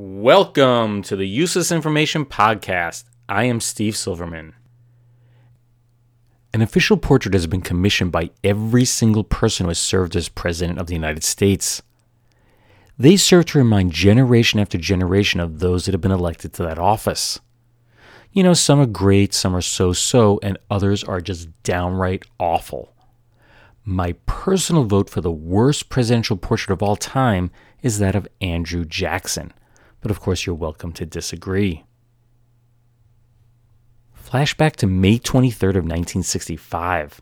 Welcome to the Useless Information Podcast. I am Steve Silverman. An official portrait has been commissioned by every single person who has served as President of the United States. They serve to remind generation after generation of those that have been elected to that office. You know, some are great, some are so so, and others are just downright awful. My personal vote for the worst presidential portrait of all time is that of Andrew Jackson but of course you're welcome to disagree. Flashback to May 23rd of 1965.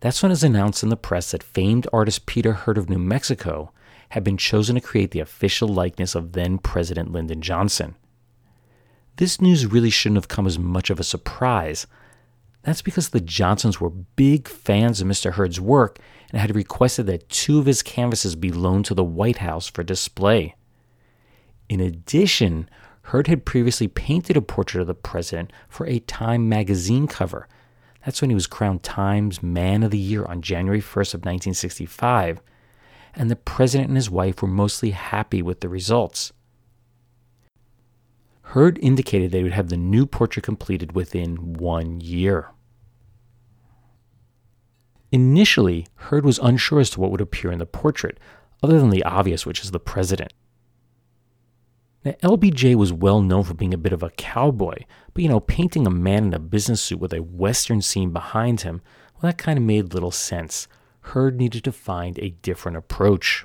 That's when it was announced in the press that famed artist Peter Hurd of New Mexico had been chosen to create the official likeness of then President Lyndon Johnson. This news really shouldn't have come as much of a surprise. That's because the Johnsons were big fans of Mr. Hurd's work and had requested that two of his canvases be loaned to the White House for display. In addition, Hurd had previously painted a portrait of the president for a Time magazine cover. That's when he was crowned Times Man of the Year on January 1st of 1965, and the president and his wife were mostly happy with the results. Hurd indicated they would have the new portrait completed within one year. Initially, Hurd was unsure as to what would appear in the portrait, other than the obvious, which is the president. Now, LBJ was well known for being a bit of a cowboy, but you know, painting a man in a business suit with a western scene behind him, well, that kind of made little sense. Hurd needed to find a different approach.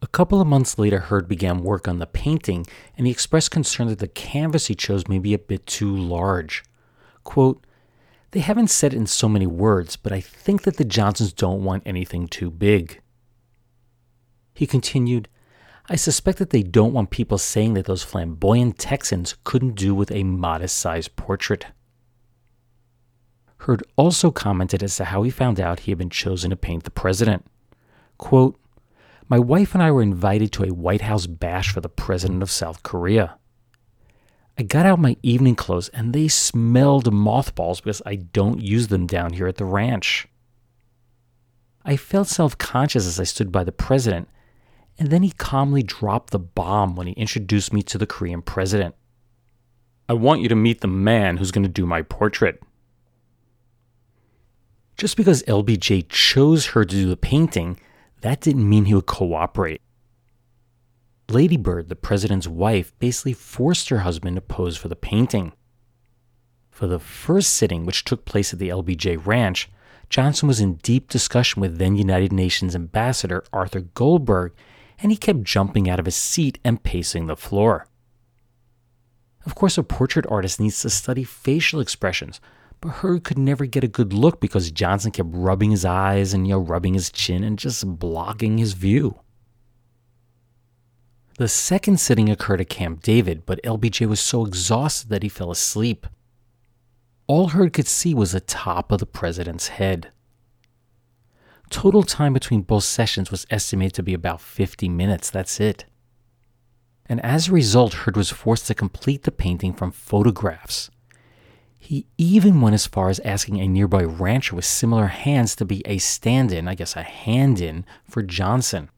A couple of months later, Hurd began work on the painting, and he expressed concern that the canvas he chose may be a bit too large. Quote, They haven't said it in so many words, but I think that the Johnsons don't want anything too big. He continued, I suspect that they don't want people saying that those flamboyant Texans couldn't do with a modest sized portrait. Hurd also commented as to how he found out he had been chosen to paint the president. Quote, My wife and I were invited to a White House bash for the president of South Korea. I got out my evening clothes and they smelled mothballs because I don't use them down here at the ranch. I felt self conscious as I stood by the president and then he calmly dropped the bomb when he introduced me to the Korean president. I want you to meet the man who's going to do my portrait. Just because LBJ chose her to do the painting, that didn't mean he would cooperate. Lady Bird, the president's wife, basically forced her husband to pose for the painting. For the first sitting, which took place at the LBJ ranch, Johnson was in deep discussion with then United Nations Ambassador Arthur Goldberg and he kept jumping out of his seat and pacing the floor. Of course, a portrait artist needs to study facial expressions, but Hurd could never get a good look because Johnson kept rubbing his eyes and you know, rubbing his chin and just blocking his view. The second sitting occurred at Camp David, but LBJ was so exhausted that he fell asleep. All Hurd could see was the top of the president's head. Total time between both sessions was estimated to be about 50 minutes. That's it. And as a result, Hurd was forced to complete the painting from photographs. He even went as far as asking a nearby rancher with similar hands to be a stand in, I guess a hand in, for Johnson.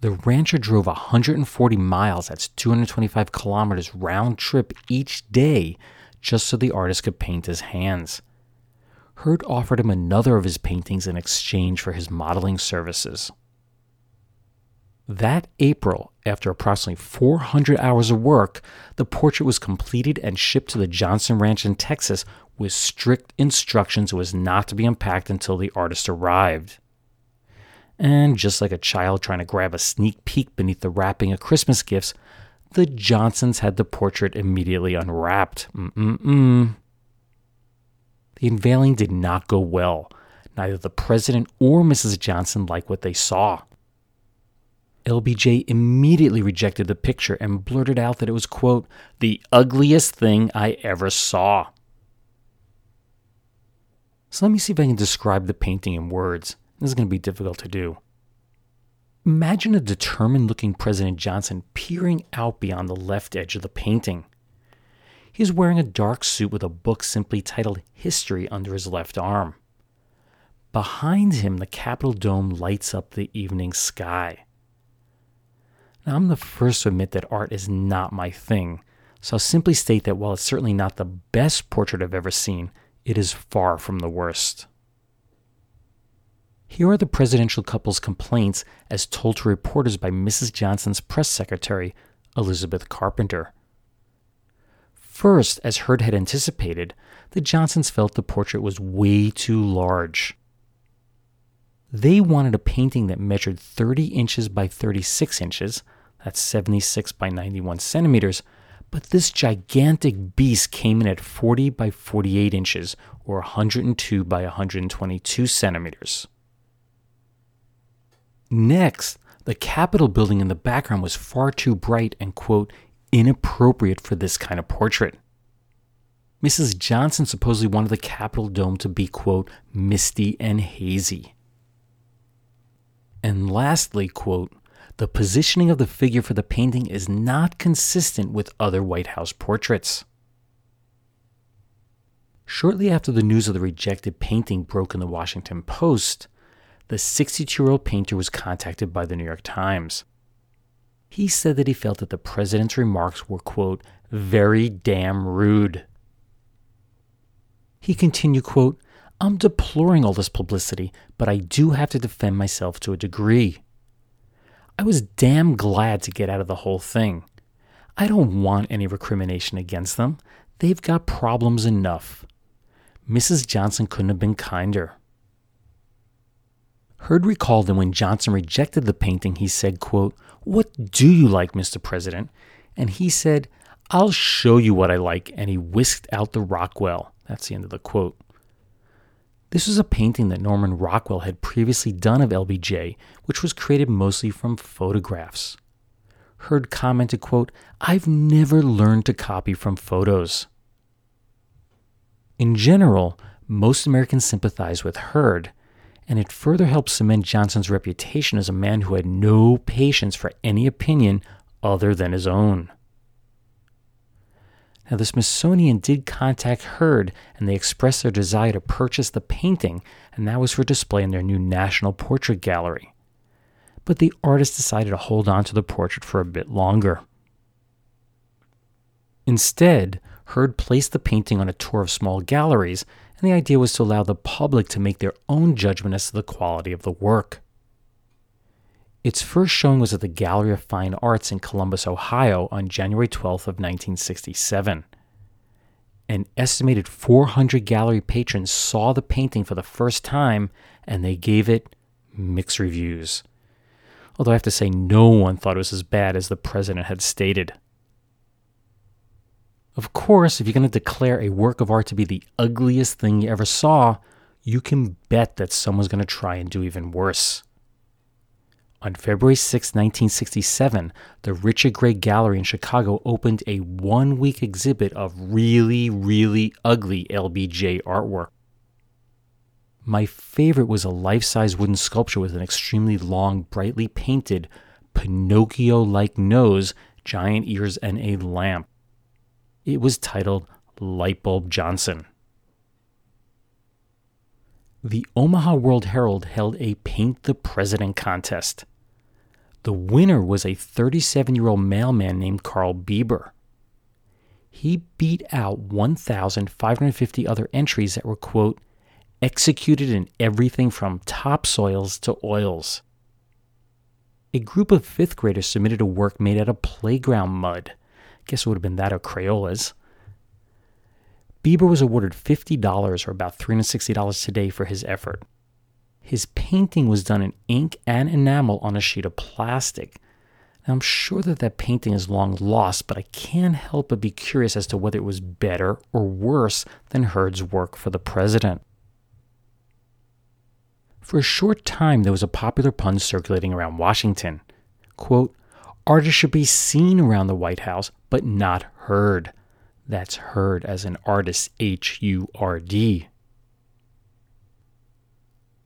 The rancher drove 140 miles, that's 225 kilometers round trip each day, just so the artist could paint his hands. Hurd offered him another of his paintings in exchange for his modeling services. That April, after approximately 400 hours of work, the portrait was completed and shipped to the Johnson Ranch in Texas with strict instructions it was not to be unpacked until the artist arrived. And just like a child trying to grab a sneak peek beneath the wrapping of Christmas gifts, the Johnsons had the portrait immediately unwrapped. Mm-mm-mm. The unveiling did not go well. Neither the president or Mrs. Johnson liked what they saw. LBJ immediately rejected the picture and blurted out that it was, quote, the ugliest thing I ever saw. So let me see if I can describe the painting in words. This is going to be difficult to do. Imagine a determined looking President Johnson peering out beyond the left edge of the painting. He is wearing a dark suit with a book simply titled History under his left arm. Behind him, the Capitol dome lights up the evening sky. Now, I'm the first to admit that art is not my thing, so I'll simply state that while it's certainly not the best portrait I've ever seen, it is far from the worst. Here are the presidential couple's complaints as told to reporters by Mrs. Johnson's press secretary, Elizabeth Carpenter. First, as Hurd had anticipated, the Johnsons felt the portrait was way too large. They wanted a painting that measured 30 inches by 36 inches, that's 76 by 91 centimeters. But this gigantic beast came in at 40 by 48 inches, or 102 by 122 centimeters. Next, the Capitol building in the background was far too bright and, quote, inappropriate for this kind of portrait. Mrs. Johnson supposedly wanted the Capitol dome to be, quote, misty and hazy. And lastly, quote, the positioning of the figure for the painting is not consistent with other White House portraits. Shortly after the news of the rejected painting broke in the Washington Post, the 62 year old painter was contacted by the New York Times. He said that he felt that the president's remarks were, quote, very damn rude. He continued, quote, I'm deploring all this publicity, but I do have to defend myself to a degree. I was damn glad to get out of the whole thing. I don't want any recrimination against them. They've got problems enough. Mrs. Johnson couldn't have been kinder. Hurd recalled that when Johnson rejected the painting, he said, quote, What do you like, Mr. President? And he said, I'll show you what I like. And he whisked out the Rockwell. That's the end of the quote. This was a painting that Norman Rockwell had previously done of LBJ, which was created mostly from photographs. Hurd commented, quote, I've never learned to copy from photos. In general, most Americans sympathize with Hurd, and it further helped cement Johnson's reputation as a man who had no patience for any opinion other than his own. Now, the Smithsonian did contact Hurd and they expressed their desire to purchase the painting, and that was for display in their new National Portrait Gallery. But the artist decided to hold on to the portrait for a bit longer. Instead, Hurd placed the painting on a tour of small galleries, and the idea was to allow the public to make their own judgment as to the quality of the work. Its first showing was at the Gallery of Fine Arts in Columbus, Ohio on January 12th of 1967. An estimated 400 gallery patrons saw the painting for the first time and they gave it mixed reviews. Although I have to say no one thought it was as bad as the president had stated. Of course, if you're going to declare a work of art to be the ugliest thing you ever saw, you can bet that someone's going to try and do even worse. On February 6, 1967, the Richard Gray Gallery in Chicago opened a one week exhibit of really, really ugly LBJ artwork. My favorite was a life size wooden sculpture with an extremely long, brightly painted, Pinocchio like nose, giant ears, and a lamp. It was titled Lightbulb Johnson. The Omaha World Herald held a Paint the President contest. The winner was a 37 year old mailman named Carl Bieber. He beat out 1,550 other entries that were, quote, executed in everything from topsoils to oils. A group of fifth graders submitted a work made out of playground mud. Guess it would have been that or Crayolas. Bieber was awarded $50 or about $360 today for his effort. His painting was done in ink and enamel on a sheet of plastic. Now, I'm sure that that painting is long lost, but I can't help but be curious as to whether it was better or worse than Hurd's work for the president. For a short time, there was a popular pun circulating around Washington. Quote, artists should be seen around the White House, but not heard. That's Hurd as an artist, H U R D.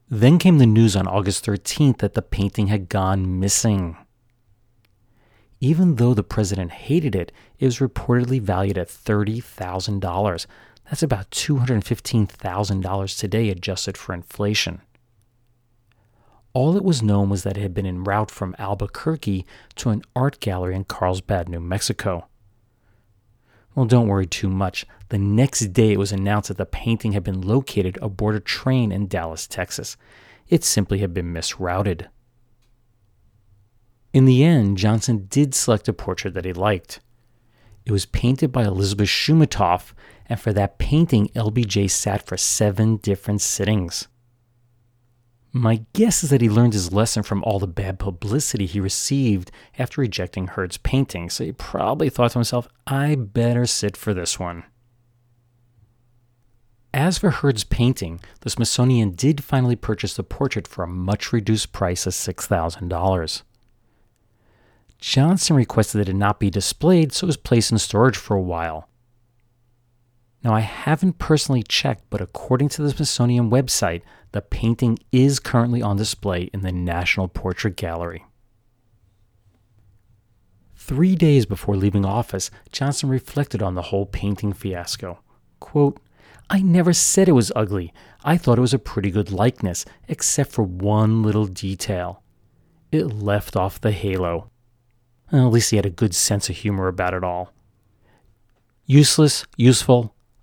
Then came the news on August 13th that the painting had gone missing. Even though the president hated it, it was reportedly valued at $30,000. That's about $215,000 today adjusted for inflation. All that was known was that it had been en route from Albuquerque to an art gallery in Carlsbad, New Mexico. Well, don't worry too much. The next day, it was announced that the painting had been located aboard a train in Dallas, Texas. It simply had been misrouted. In the end, Johnson did select a portrait that he liked. It was painted by Elizabeth Shoumatoff, and for that painting, LBJ sat for seven different sittings. My guess is that he learned his lesson from all the bad publicity he received after rejecting Hurd's painting, so he probably thought to himself, I better sit for this one. As for Hurd's painting, the Smithsonian did finally purchase the portrait for a much reduced price of $6,000. Johnson requested that it not be displayed, so it was placed in storage for a while. Now, I haven't personally checked, but according to the Smithsonian website, the painting is currently on display in the National Portrait Gallery. Three days before leaving office, Johnson reflected on the whole painting fiasco. Quote, I never said it was ugly. I thought it was a pretty good likeness, except for one little detail. It left off the halo. At least he had a good sense of humor about it all. Useless, useful,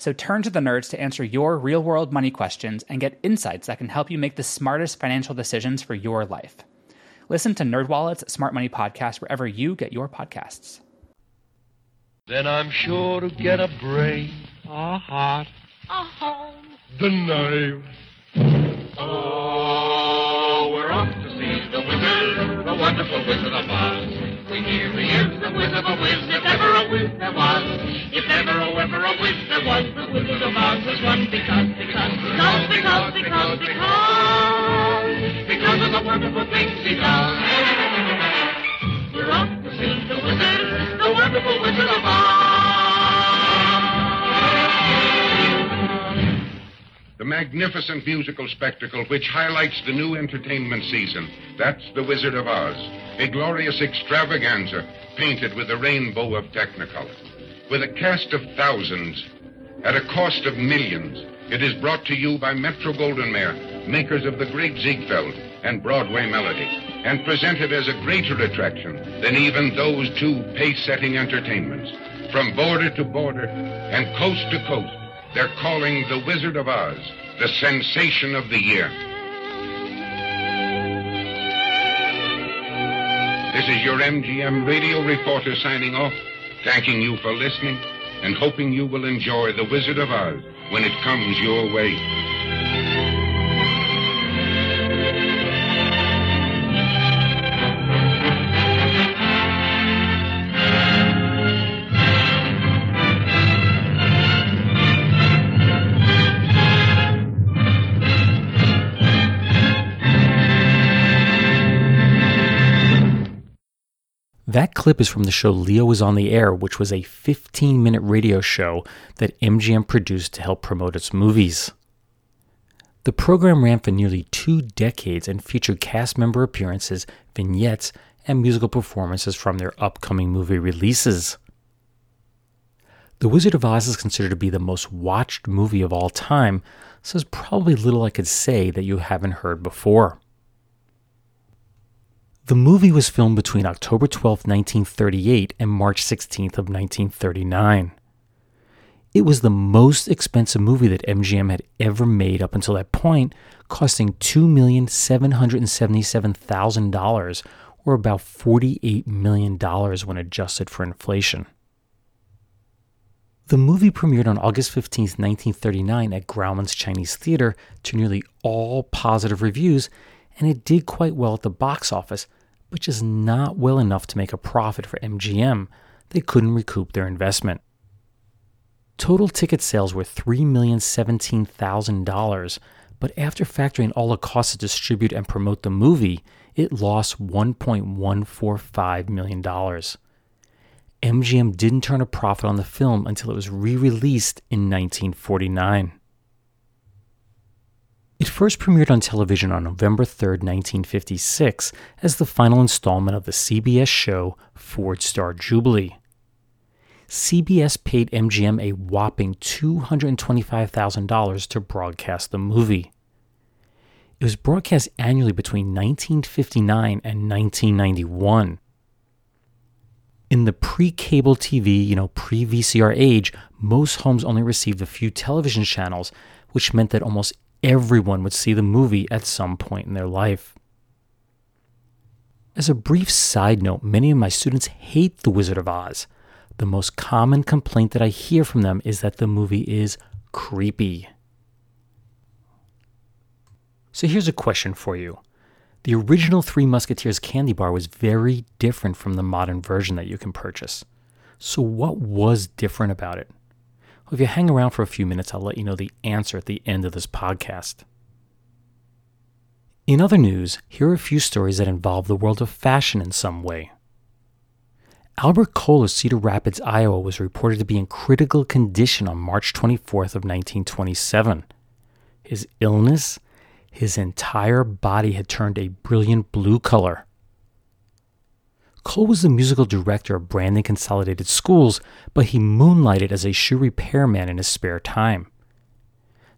So turn to the nerds to answer your real world money questions and get insights that can help you make the smartest financial decisions for your life. Listen to NerdWallet's Smart Money Podcast wherever you get your podcasts. Then I'm sure to get a brain, a heart, a home, the name. Oh, we're off to see the wizard, the wonderful Wizard of Oz. We hear he is the Wizard of a Wiz, if ever a Wiz there was. If ever, oh, ever a Wiz there was, the Wizard of Oz was one because, because, because, because, because, because, because of the wonderful things he does. We're off to see the Wizard, the wonderful Wizard magnificent musical spectacle which highlights the new entertainment season. That's The Wizard of Oz, a glorious extravaganza painted with a rainbow of technicolor. With a cast of thousands, at a cost of millions, it is brought to you by Metro Goldwyn Mayer, makers of the great Ziegfeld and Broadway Melody, and presented as a greater attraction than even those two pace-setting entertainments. From border to border and coast to coast, they're calling The Wizard of Oz the sensation of the year. This is your MGM radio reporter signing off, thanking you for listening and hoping you will enjoy The Wizard of Oz when it comes your way. That clip is from the show Leo is on the Air, which was a 15 minute radio show that MGM produced to help promote its movies. The program ran for nearly two decades and featured cast member appearances, vignettes, and musical performances from their upcoming movie releases. The Wizard of Oz is considered to be the most watched movie of all time, so there's probably little I could say that you haven't heard before. The movie was filmed between October 12, 1938 and March 16th of 1939. It was the most expensive movie that MGM had ever made up until that point, costing $2,777,000 or about $48 million when adjusted for inflation. The movie premiered on August 15, 1939 at Grauman's Chinese Theater to nearly all positive reviews, and it did quite well at the box office, but is not well enough to make a profit for MGM. They couldn't recoup their investment. Total ticket sales were $3,017,000, but after factoring all the costs to distribute and promote the movie, it lost $1.145 million. MGM didn't turn a profit on the film until it was re released in 1949. It first premiered on television on November 3, 1956, as the final installment of the CBS show Ford Star Jubilee. CBS paid MGM a whopping $225,000 to broadcast the movie. It was broadcast annually between 1959 and 1991. In the pre cable TV, you know, pre VCR age, most homes only received a few television channels, which meant that almost everyone would see the movie at some point in their life. As a brief side note, many of my students hate The Wizard of Oz. The most common complaint that I hear from them is that the movie is creepy. So here's a question for you the original Three Musketeers candy bar was very different from the modern version that you can purchase. So, what was different about it? Well, if you hang around for a few minutes, I'll let you know the answer at the end of this podcast. In other news, here are a few stories that involve the world of fashion in some way. Albert Cole of Cedar Rapids, Iowa was reported to be in critical condition on March 24th of 1927. His illness his entire body had turned a brilliant blue color. Cole was the musical director of Brandon Consolidated Schools, but he moonlighted as a shoe repairman in his spare time.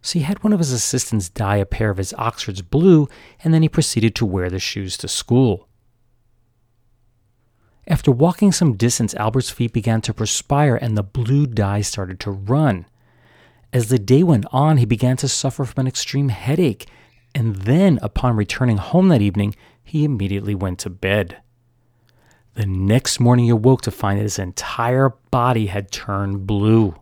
So he had one of his assistants dye a pair of his Oxfords blue, and then he proceeded to wear the shoes to school. After walking some distance, Albert's feet began to perspire and the blue dye started to run. As the day went on, he began to suffer from an extreme headache and then, upon returning home that evening, he immediately went to bed. The next morning, he awoke to find that his entire body had turned blue.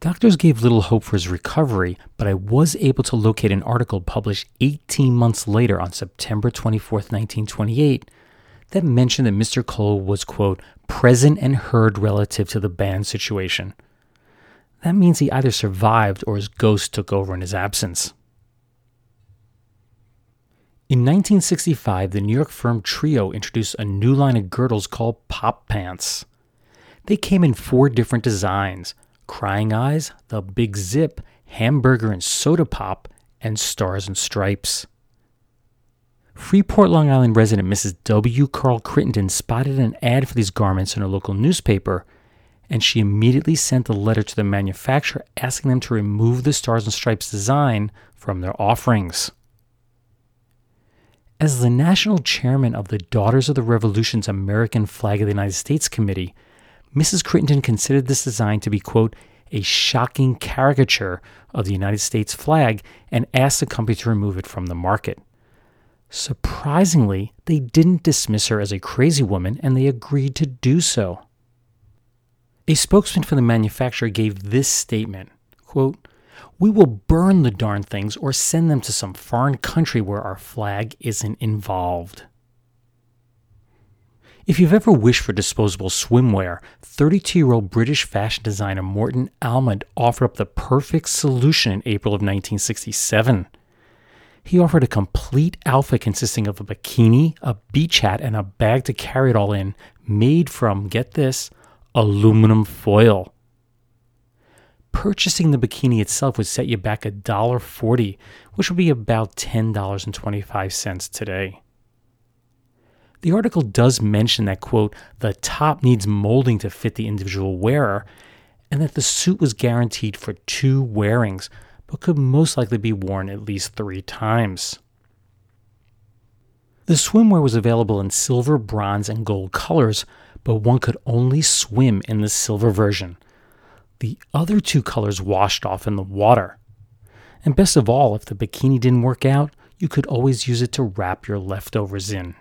Doctors gave little hope for his recovery, but I was able to locate an article published 18 months later on September 24, 1928, that mentioned that Mr. Cole was, quote, present and heard relative to the band situation that means he either survived or his ghost took over in his absence. In 1965, the New York firm Trio introduced a new line of girdles called Pop Pants. They came in four different designs Crying Eyes, the Big Zip, Hamburger and Soda Pop, and Stars and Stripes. Freeport, Long Island resident Mrs. W. Carl Crittenden spotted an ad for these garments in her local newspaper and she immediately sent a letter to the manufacturer asking them to remove the Stars and Stripes design from their offerings. As the national chairman of the Daughters of the Revolution's American Flag of the United States Committee, Mrs. Crittenden considered this design to be, quote, a shocking caricature of the United States flag and asked the company to remove it from the market. Surprisingly, they didn't dismiss her as a crazy woman and they agreed to do so. A spokesman for the manufacturer gave this statement quote, We will burn the darn things or send them to some foreign country where our flag isn't involved. If you've ever wished for disposable swimwear, 32 year old British fashion designer Morton Almond offered up the perfect solution in April of 1967. He offered a complete outfit consisting of a bikini, a beach hat, and a bag to carry it all in, made from, get this, aluminum foil. Purchasing the bikini itself would set you back $1.40, which would be about $10.25 today. The article does mention that, quote, the top needs molding to fit the individual wearer, and that the suit was guaranteed for two wearings, but could most likely be worn at least three times. The swimwear was available in silver, bronze, and gold colors, but one could only swim in the silver version. The other two colors washed off in the water. And best of all, if the bikini didn't work out, you could always use it to wrap your leftovers in.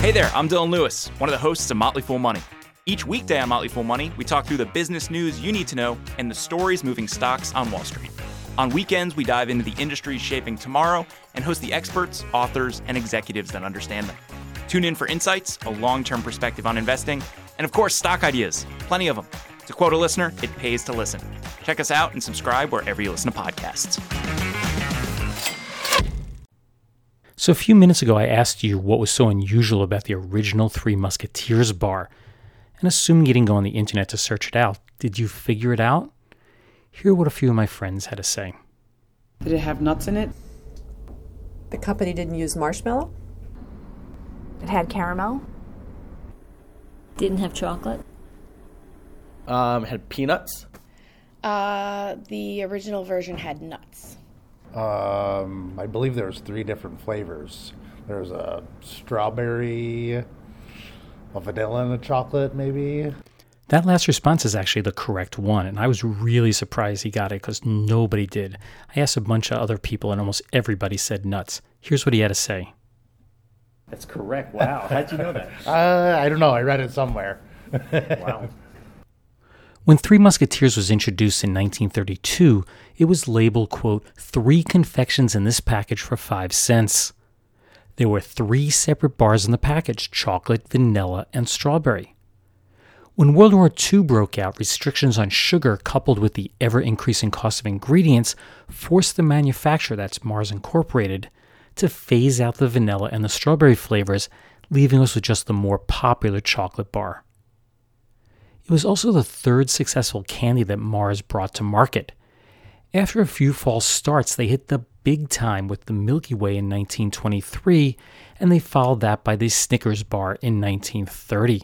Hey there, I'm Dylan Lewis, one of the hosts of Motley Fool Money. Each weekday on Motley Fool Money, we talk through the business news you need to know and the stories moving stocks on Wall Street. On weekends, we dive into the industries shaping tomorrow and host the experts, authors, and executives that understand them. Tune in for insights, a long term perspective on investing, and of course, stock ideas. Plenty of them. To quote a listener, it pays to listen. Check us out and subscribe wherever you listen to podcasts. So, a few minutes ago, I asked you what was so unusual about the original Three Musketeers bar. And assuming you didn't go on the internet to search it out, did you figure it out? Hear what a few of my friends had to say. Did it have nuts in it? The company didn't use marshmallow? It had caramel. Didn't have chocolate. Um, had peanuts. Uh, the original version had nuts. Um, I believe there was three different flavors. There was a strawberry, a vanilla, and a chocolate, maybe. That last response is actually the correct one, and I was really surprised he got it because nobody did. I asked a bunch of other people, and almost everybody said nuts. Here's what he had to say. That's correct. Wow. How'd you know that? Uh, I don't know. I read it somewhere. wow. When Three Musketeers was introduced in 1932, it was labeled, quote, three confections in this package for five cents. There were three separate bars in the package chocolate, vanilla, and strawberry. When World War II broke out, restrictions on sugar, coupled with the ever increasing cost of ingredients, forced the manufacturer, that's Mars Incorporated, to phase out the vanilla and the strawberry flavors, leaving us with just the more popular chocolate bar. It was also the third successful candy that Mars brought to market. After a few false starts, they hit the big time with the Milky Way in 1923, and they followed that by the Snickers bar in 1930.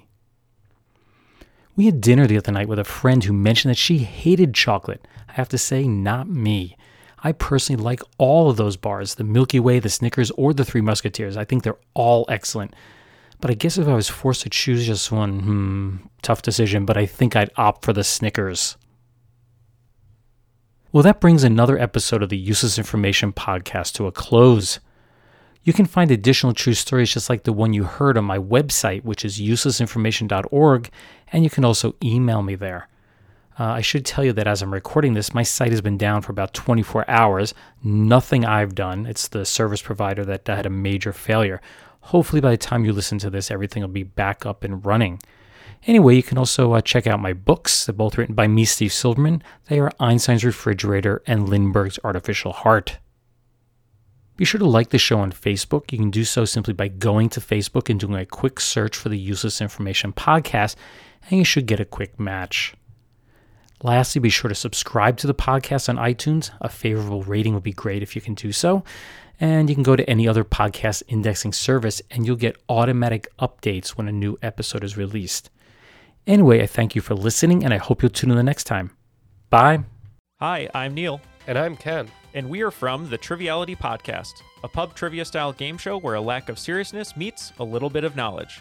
We had dinner the other night with a friend who mentioned that she hated chocolate. I have to say, not me. I personally like all of those bars the Milky Way, the Snickers, or the Three Musketeers. I think they're all excellent. But I guess if I was forced to choose just one, hmm, tough decision, but I think I'd opt for the Snickers. Well, that brings another episode of the Useless Information podcast to a close. You can find additional true stories just like the one you heard on my website, which is uselessinformation.org, and you can also email me there. Uh, I should tell you that as I'm recording this, my site has been down for about 24 hours. Nothing I've done. It's the service provider that had a major failure. Hopefully, by the time you listen to this, everything will be back up and running. Anyway, you can also uh, check out my books. They're both written by me, Steve Silverman. They are Einstein's Refrigerator and Lindbergh's Artificial Heart. Be sure to like the show on Facebook. You can do so simply by going to Facebook and doing a quick search for the Useless Information Podcast, and you should get a quick match. Lastly, be sure to subscribe to the podcast on iTunes. A favorable rating would be great if you can do so. And you can go to any other podcast indexing service and you'll get automatic updates when a new episode is released. Anyway, I thank you for listening and I hope you'll tune in the next time. Bye. Hi, I'm Neil. And I'm Ken. And we are from the Triviality Podcast, a pub trivia style game show where a lack of seriousness meets a little bit of knowledge.